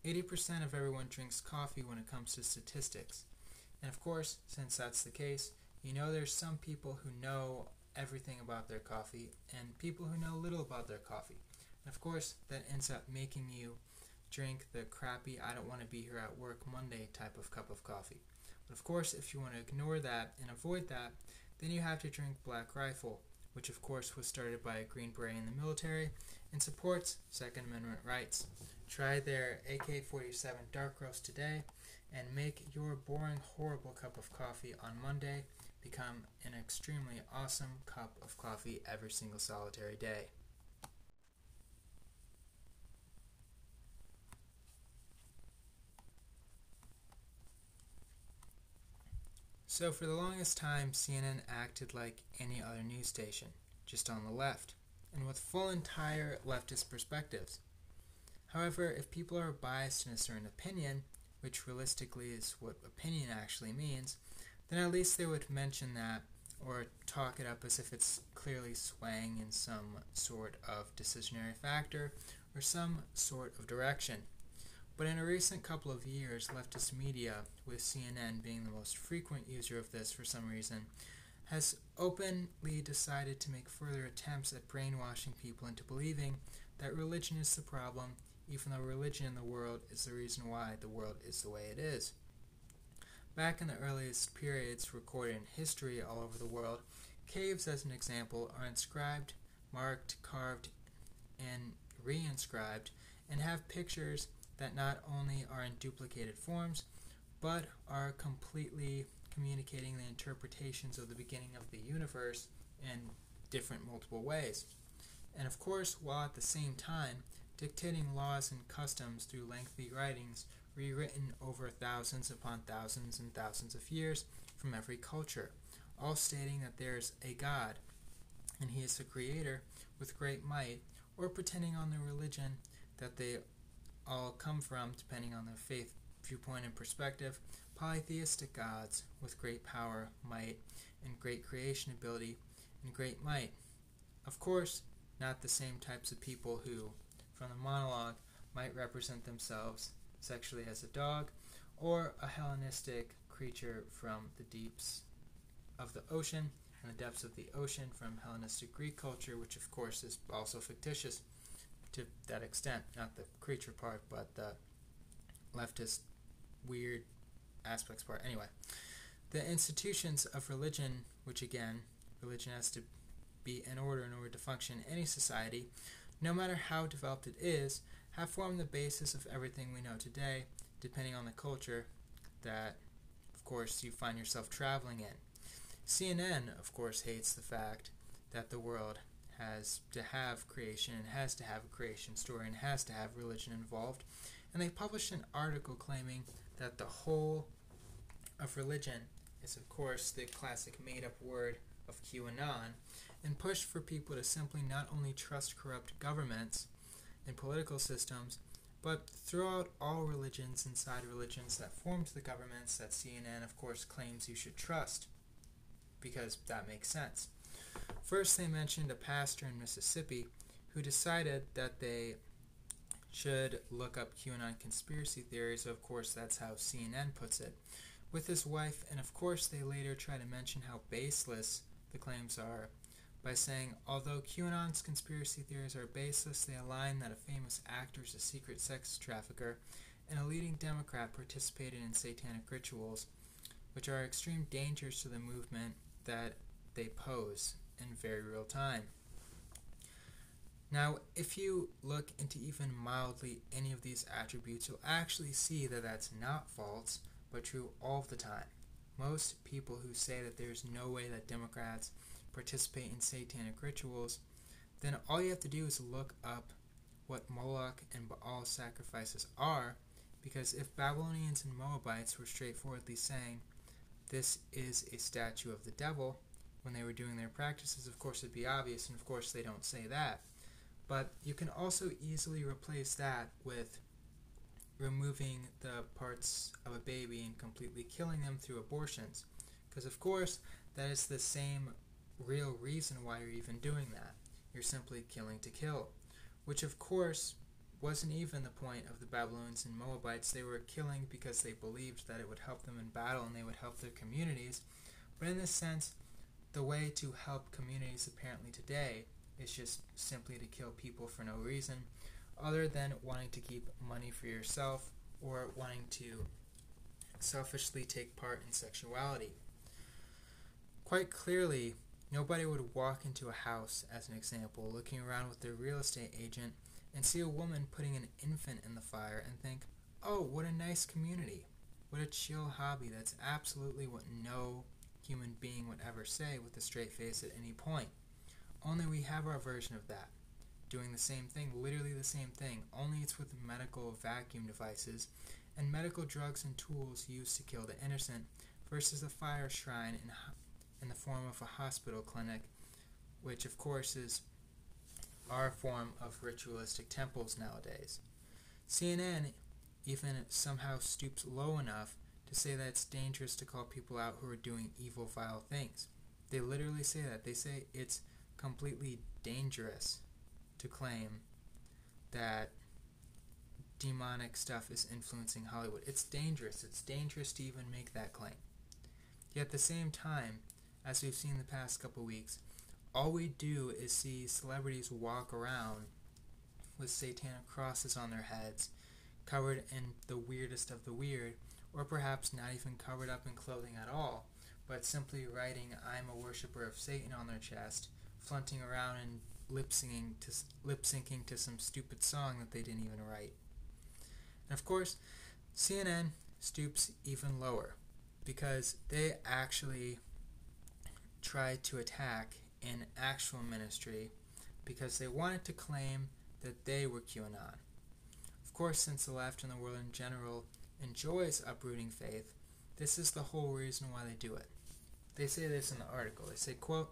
80% of everyone drinks coffee when it comes to statistics. And of course, since that's the case, you know there's some people who know everything about their coffee and people who know little about their coffee. And of course, that ends up making you drink the crappy, I don't want to be here at work Monday type of cup of coffee. But of course, if you want to ignore that and avoid that, then you have to drink Black Rifle, which of course was started by a Green Beret in the military and supports Second Amendment rights. Try their AK 47 dark roast today and make your boring, horrible cup of coffee on Monday become an extremely awesome cup of coffee every single solitary day. So, for the longest time, CNN acted like any other news station, just on the left, and with full entire leftist perspectives. However, if people are biased in a certain opinion, which realistically is what opinion actually means, then at least they would mention that or talk it up as if it's clearly swaying in some sort of decisionary factor or some sort of direction. But in a recent couple of years, leftist media, with CNN being the most frequent user of this for some reason, has openly decided to make further attempts at brainwashing people into believing that religion is the problem, even though religion in the world is the reason why the world is the way it is. Back in the earliest periods recorded in history all over the world, caves, as an example, are inscribed, marked, carved, and re-inscribed, and have pictures that not only are in duplicated forms, but are completely communicating the interpretations of the beginning of the universe in different multiple ways. And of course, while at the same time dictating laws and customs through lengthy writings rewritten over thousands upon thousands and thousands of years from every culture, all stating that there is a God and he is the creator with great might, or pretending on the religion that they all come from, depending on their faith viewpoint and perspective, polytheistic gods with great power, might, and great creation ability and great might. Of course, not the same types of people who, from the monologue, might represent themselves sexually as a dog or a Hellenistic creature from the deeps of the ocean and the depths of the ocean from Hellenistic Greek culture, which of course is also fictitious to that extent. Not the creature part, but the leftist weird aspects part. Anyway, the institutions of religion, which again, religion has to be in order in order to function in any society, no matter how developed it is, have formed the basis of everything we know today, depending on the culture that, of course, you find yourself traveling in. CNN, of course, hates the fact that the world has to have creation and has to have a creation story and has to have religion involved. And they published an article claiming that the whole of religion is, of course, the classic made up word of QAnon, and pushed for people to simply not only trust corrupt governments and political systems, but throw out all religions inside religions that formed the governments that CNN, of course, claims you should trust, because that makes sense. First, they mentioned a pastor in Mississippi who decided that they should look up QAnon conspiracy theories. Of course, that's how CNN puts it. With his wife, and of course, they later try to mention how baseless the claims are by saying, although QAnon's conspiracy theories are baseless, they align that a famous actor is a secret sex trafficker and a leading Democrat participated in satanic rituals, which are extreme dangers to the movement that they pose in very real time. Now, if you look into even mildly any of these attributes, you'll actually see that that's not false, but true all the time. Most people who say that there's no way that Democrats participate in satanic rituals, then all you have to do is look up what Moloch and Baal sacrifices are, because if Babylonians and Moabites were straightforwardly saying, this is a statue of the devil, when they were doing their practices, of course it'd be obvious, and of course they don't say that. But you can also easily replace that with removing the parts of a baby and completely killing them through abortions. Because, of course, that is the same real reason why you're even doing that. You're simply killing to kill. Which, of course, wasn't even the point of the Babylonians and Moabites. They were killing because they believed that it would help them in battle and they would help their communities. But in this sense, the way to help communities apparently today is just simply to kill people for no reason other than wanting to keep money for yourself or wanting to selfishly take part in sexuality. Quite clearly, nobody would walk into a house, as an example, looking around with their real estate agent and see a woman putting an infant in the fire and think, oh, what a nice community. What a chill hobby. That's absolutely what no human being would ever say with a straight face at any point. Only we have our version of that. Doing the same thing, literally the same thing, only it's with medical vacuum devices and medical drugs and tools used to kill the innocent versus a fire shrine in, in the form of a hospital clinic, which of course is our form of ritualistic temples nowadays. CNN even somehow stoops low enough to say that it's dangerous to call people out who are doing evil, vile things. They literally say that. They say it's completely dangerous to claim that demonic stuff is influencing Hollywood. It's dangerous. It's dangerous to even make that claim. Yet at the same time, as we've seen the past couple weeks, all we do is see celebrities walk around with satanic crosses on their heads, covered in the weirdest of the weird, or perhaps not even covered up in clothing at all, but simply writing "I'm a worshiper of Satan" on their chest, flaunting around and lip singing to lip syncing to some stupid song that they didn't even write. And of course, CNN stoops even lower because they actually try to attack an actual ministry because they wanted to claim that they were QAnon. Of course, since the left and the world in general enjoys uprooting faith, this is the whole reason why they do it. They say this in the article. They say, quote,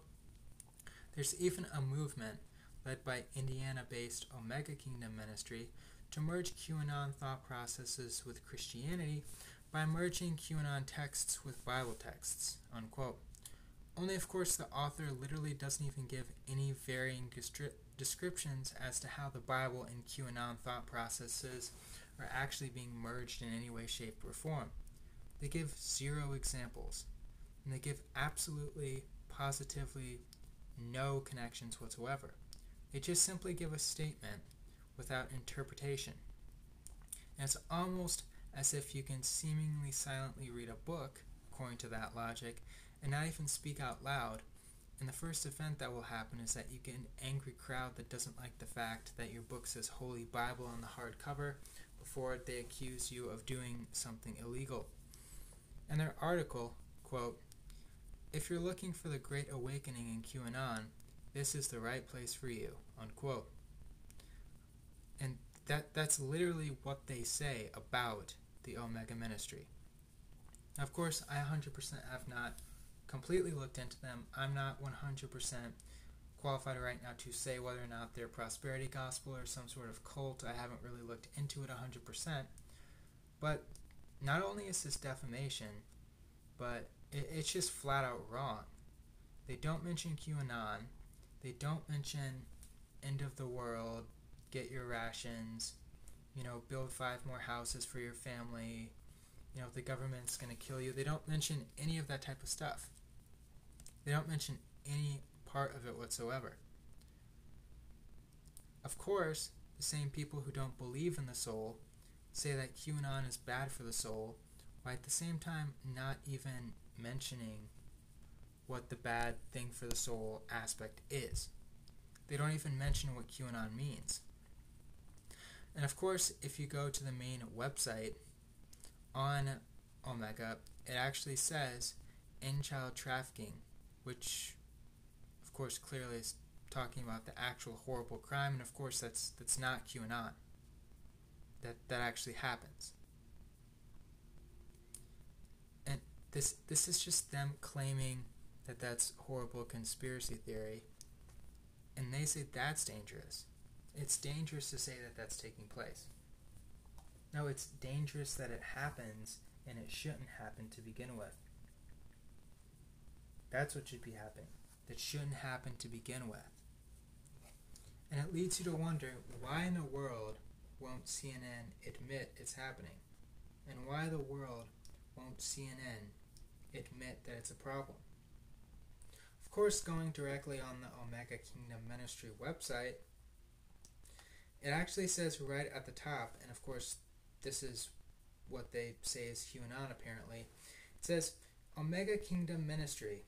There's even a movement led by Indiana-based Omega Kingdom Ministry to merge QAnon thought processes with Christianity by merging QAnon texts with Bible texts, unquote. Only, of course, the author literally doesn't even give any varying descriptions as to how the Bible and QAnon thought processes are actually being merged in any way, shape, or form. They give zero examples, and they give absolutely, positively no connections whatsoever. They just simply give a statement without interpretation. And it's almost as if you can seemingly silently read a book, according to that logic, and not even speak out loud. And the first event that will happen is that you get an angry crowd that doesn't like the fact that your book says Holy Bible on the hardcover before they accuse you of doing something illegal. And their article, quote, if you're looking for the Great Awakening in QAnon, this is the right place for you, unquote. And that that's literally what they say about the Omega Ministry. Of course, I 100% have not completely looked into them. I'm not 100% qualified right now to say whether or not they're prosperity gospel or some sort of cult. I haven't really looked into it 100%. But not only is this defamation, but it, it's just flat out wrong. They don't mention QAnon. They don't mention end of the world, get your rations, you know, build five more houses for your family, you know, the government's going to kill you. They don't mention any of that type of stuff. They don't mention any part of it whatsoever. Of course, the same people who don't believe in the soul say that QAnon is bad for the soul, while at the same time not even mentioning what the bad thing for the soul aspect is. They don't even mention what QAnon means. And of course, if you go to the main website on Omega, it actually says in child trafficking, which of course clearly is talking about the actual horrible crime, and of course that's that's not QAnon. That that actually happens. And this this is just them claiming that that's horrible conspiracy theory, and they say that's dangerous it's dangerous to say that that's taking place. No, it's dangerous that it happens and it shouldn't happen to begin with. That's what should be happening. That shouldn't happen to begin with. And it leads you to wonder why in the world won't CNN admit it's happening? And why the world won't CNN admit that it's a problem? Of course, going directly on the Omega Kingdom Ministry website, it actually says right at the top, and of course, this is what they say is QAnon apparently. It says Omega Kingdom Ministry,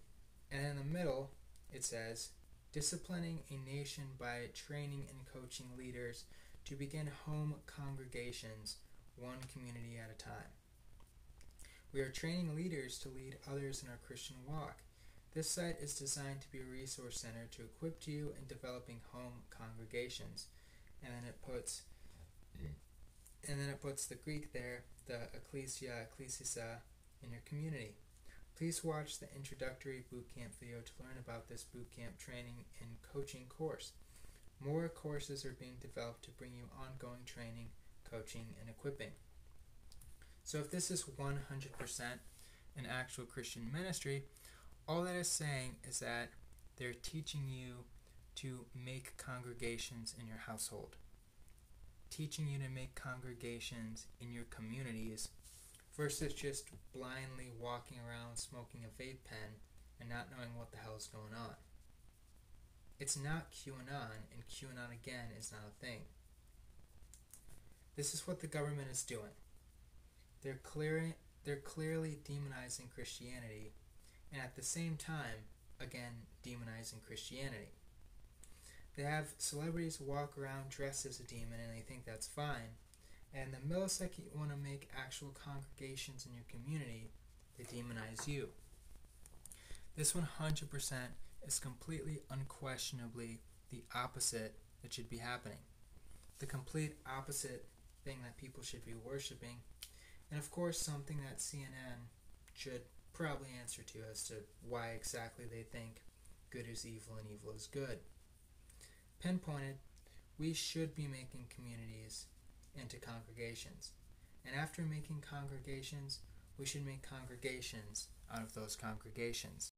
and in the middle, it says disciplining a nation by training and coaching leaders to begin home congregations, one community at a time. We are training leaders to lead others in our Christian walk. This site is designed to be a resource center to equip you in developing home congregations and then it puts and then it puts the Greek there, the ecclesia, ecclesia in your community. Please watch the introductory bootcamp video to learn about this bootcamp training and coaching course. More courses are being developed to bring you ongoing training, coaching, and equipping. So, if this is 100% an actual Christian ministry, all that is saying is that they're teaching you to make congregations in your household, teaching you to make congregations in your communities versus just blindly walking around smoking a vape pen and not knowing what the hell is going on. It's not QAnon, and QAnon again is not a thing. This is what the government is doing. They're clearing they're clearly demonizing Christianity and at the same time again demonizing Christianity. They have celebrities walk around dressed as a demon and they think that's fine. And the millisecond you want to make actual congregations in your community, they demonize you. This 100% is completely unquestionably the opposite that should be happening. The complete opposite thing that people should be worshiping. And of course, something that CNN should probably answer to as to why exactly they think good is evil and evil is good pinpointed, we should be making communities into congregations. And after making congregations, we should make congregations out of those congregations.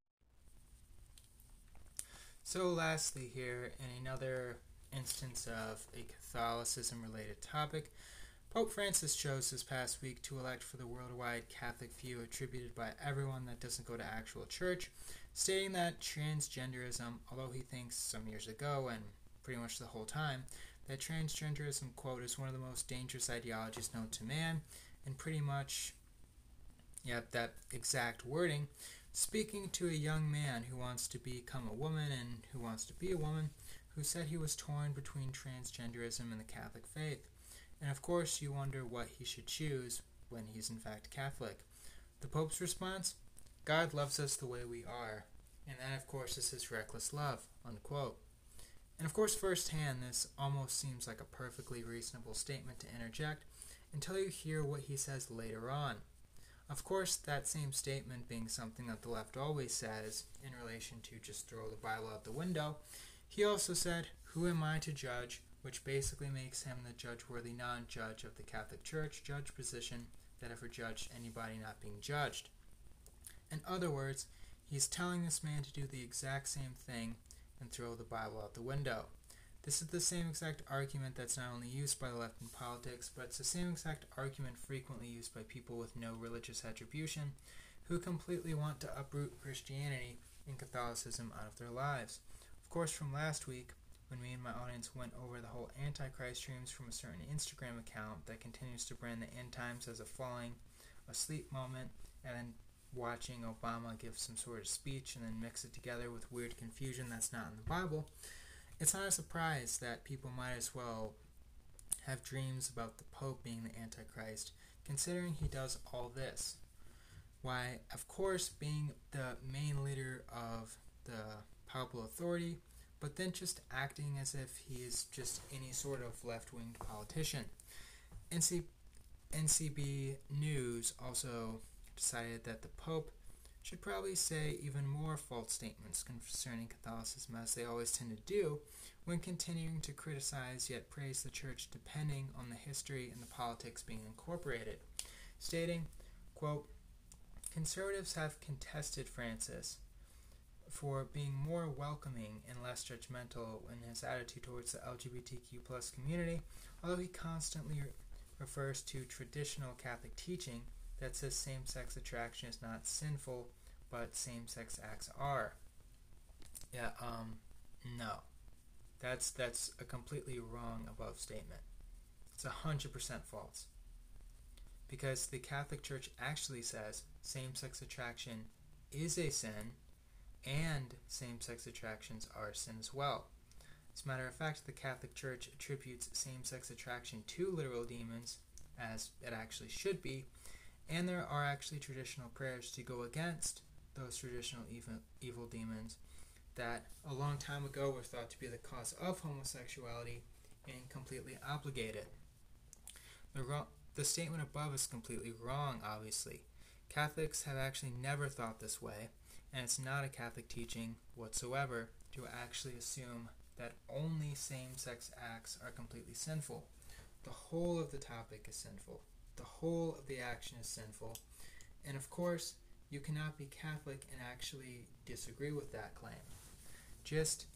So, lastly, here, in another instance of a Catholicism related topic, Pope Francis chose this past week to elect for the worldwide Catholic view attributed by everyone that doesn't go to actual church, stating that transgenderism, although he thinks some years ago and pretty much the whole time, that transgenderism, quote, is one of the most dangerous ideologies known to man, and pretty much, yep, that exact wording, speaking to a young man who wants to become a woman and who wants to be a woman, who said he was torn between transgenderism and the Catholic faith. And of course, you wonder what he should choose when he's in fact Catholic. The Pope's response God loves us the way we are, and that, of course, is his reckless love. Unquote. And of course, firsthand, this almost seems like a perfectly reasonable statement to interject until you hear what he says later on. Of course, that same statement being something that the left always says in relation to just throw the Bible out the window, he also said, Who am I to judge? Which basically makes him the judge worthy non judge of the Catholic Church judge position that ever judged anybody not being judged. In other words, he's telling this man to do the exact same thing and throw the Bible out the window. This is the same exact argument that's not only used by the left in politics, but it's the same exact argument frequently used by people with no religious attribution who completely want to uproot Christianity and Catholicism out of their lives. Of course, from last week, when me and my audience went over the whole Antichrist dreams from a certain Instagram account that continues to brand the end times as a falling asleep moment, and then watching Obama give some sort of speech and then mix it together with weird confusion that's not in the Bible, it's not a surprise that people might as well have dreams about the Pope being the Antichrist, considering he does all this. Why, of course, being the main leader of the papal authority, but then just acting as if he is just any sort of left winged politician. NC- NCB News also decided that the Pope should probably say even more false statements concerning Catholicism, as they always tend to do, when continuing to criticize yet praise the Church depending on the history and the politics being incorporated, stating, quote, Conservatives have contested Francis for being more welcoming and less judgmental in his attitude towards the LGBTQ plus community, although he constantly re- refers to traditional Catholic teaching that says same sex attraction is not sinful, but same sex acts are. Yeah, um, no. That's that's a completely wrong above statement. It's hundred percent false. Because the Catholic Church actually says same sex attraction is a sin and same sex attractions are sin as well. As a matter of fact, the Catholic Church attributes same sex attraction to literal demons, as it actually should be, and there are actually traditional prayers to go against those traditional evil, evil demons that a long time ago were thought to be the cause of homosexuality and completely obligated. The, wrong, the statement above is completely wrong, obviously. Catholics have actually never thought this way, and it's not a Catholic teaching whatsoever to actually assume that only same sex acts are completely sinful. The whole of the topic is sinful the whole of the action is sinful. And of course, you cannot be Catholic and actually disagree with that claim. Just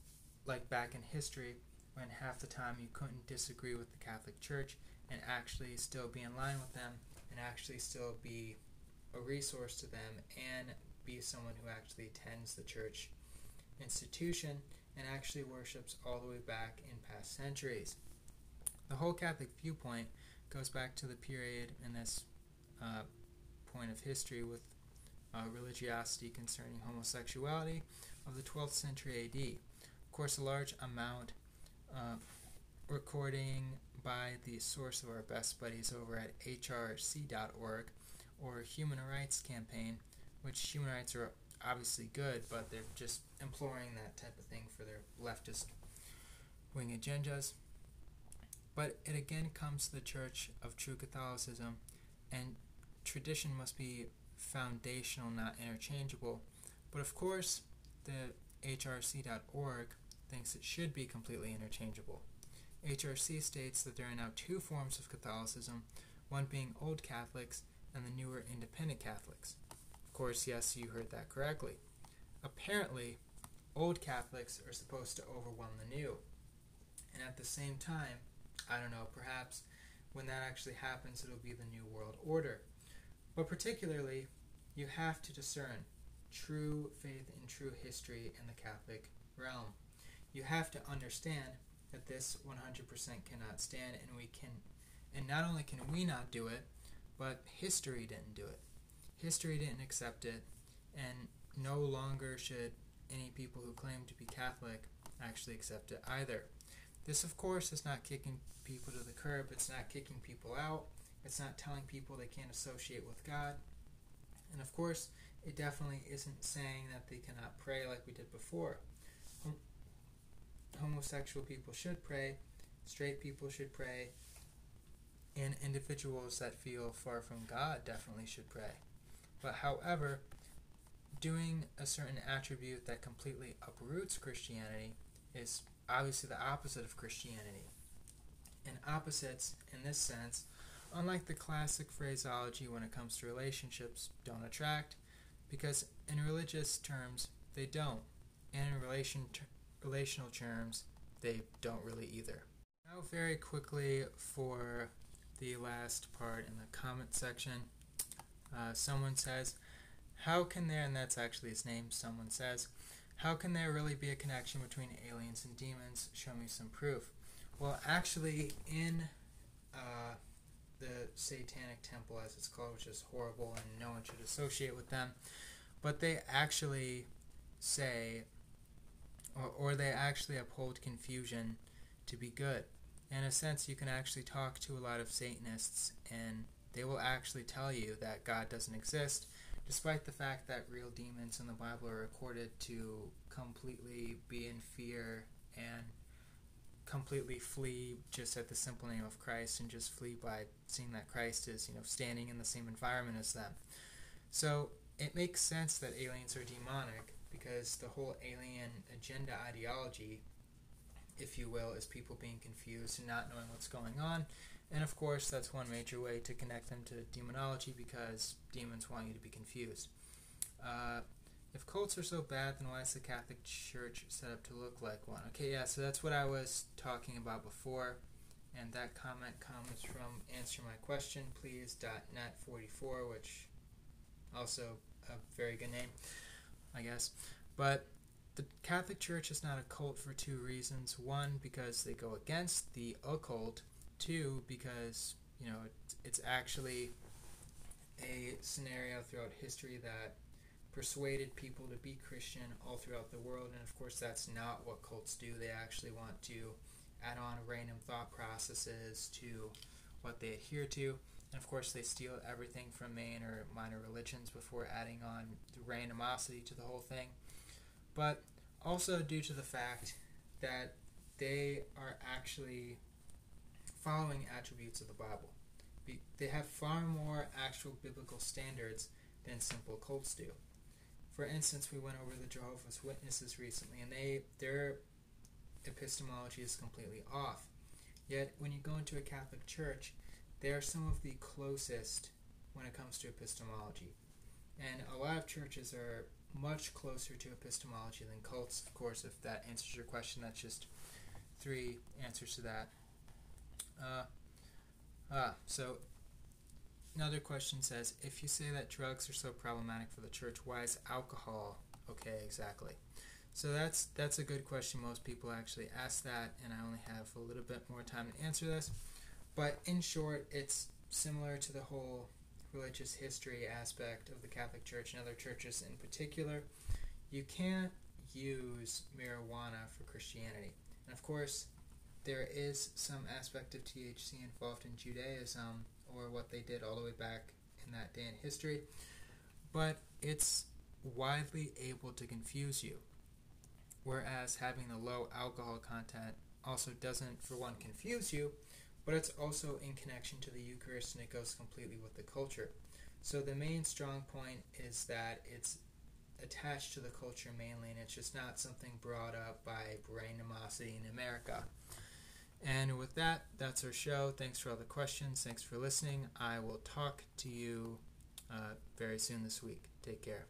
like back in history, when half the time you couldn't disagree with the Catholic Church and actually still be in line with them and actually still be a resource to them and be someone who actually attends the church institution and actually worships all the way back in past centuries. The whole Catholic viewpoint goes back to the period in this uh, point of history with uh, religiosity concerning homosexuality of the 12th century AD. Of course, a large amount uh, recording by the source of our best buddies over at hrc.org or Human Rights Campaign, which human rights are obviously good, but they're just imploring that type of thing for their leftist wing agendas. But it again comes to the Church of True Catholicism, and tradition must be foundational, not interchangeable. But of course, the HRC.org thinks it should be completely interchangeable. HRC states that there are now two forms of Catholicism, one being Old Catholics and the newer Independent Catholics. Course, yes, you heard that correctly. Apparently, Old Catholics are supposed to overwhelm the new. And at the same time, I don't know, perhaps when that actually happens, it'll be the New World Order. But particularly, you have to discern true faith and true history in the Catholic realm. You have to understand that this 100% cannot stand, and we can, and not only can we not do it, but history didn't do it. History didn't accept it, and no longer should any people who claim to be Catholic actually accept it either. This, of course, is not kicking people to the curb, it's not kicking people out, it's not telling people they can't associate with God. And of course, it definitely isn't saying that they cannot pray like we did before. Hom- homosexual people should pray, straight people should pray, and individuals that feel far from God definitely should pray. But however, doing a certain attribute that completely uproots Christianity is obviously the opposite of Christianity. And opposites, in this sense, unlike the classic phraseology when it comes to relationships, don't attract, because in religious terms, they don't. And in relation ter- relational terms, they don't really either. Now, very quickly for the last part in the comment section, uh, someone says, How can there, and that's actually his name, someone says, How can there really be a connection between aliens and demons? Show me some proof. Well, actually, in uh, the Satanic Temple, as it's called, which is horrible and no one should associate with them, but they actually say, or, or they actually uphold confusion to be good. In a sense, you can actually talk to a lot of Satanists, and they will actually tell you that God doesn't exist, despite the fact that real demons in the Bible are recorded to completely be in fear and completely flee just at the simple name of Christ and just flee by seeing that Christ is, you know, standing in the same environment as them. So it makes sense that aliens are demonic because the whole alien agenda ideology, if you will, is people being confused and not knowing what's going on. And of course, that's one major way to connect them to demonology because demons want you to be confused. Uh, if cults are so bad, then why is the Catholic Church set up to look like one? Okay, yeah, so that's what I was talking about before. And that comment comes from Answer My Question, please.net44, which also a very good name, I guess. But the Catholic Church is not a cult for two reasons. One, because they go against the occult. Two, because, you know, it's actually a scenario throughout history that persuaded people to be Christian all throughout the world. And of course, that's not what cults do. They actually want to add on random thought processes to what they adhere to. And of course, they steal everything from main or minor religions before adding on the randomosity to the whole thing. But also due to the fact that they are actually following attributes of the Bible. They have far more actual biblical standards than simple cults do. For instance, we went over the Jehovah's Witnesses recently, and they their epistemology is completely off. Yet, when you go into a Catholic church, they are some of the closest when it comes to epistemology. And a lot of churches are much closer to epistemology than cults. Of course, if that answers your question, that's just three answers to that. Uh, ah, so Another question says, if you say that drugs are so problematic for the church, why is alcohol okay exactly? So that's that's a good question. Most people actually ask that, and I only have a little bit more time to answer this. But in short, it's similar to the whole religious history aspect of the Catholic Church and other churches in particular. You can't use marijuana for Christianity. And of course, there is some aspect of THC involved in Judaism or what they did all the way back in that day in history, but it's widely able to confuse you. Whereas having the low alcohol content also doesn't, for one, confuse you, but it's also in connection to the Eucharist and it goes completely with the culture. So the main strong point is that it's attached to the culture mainly and it's just not something brought up by brainamosity in America. And with that, that's our show. Thanks for all the questions. Thanks for listening. I will talk to you uh, very soon this week. Take care.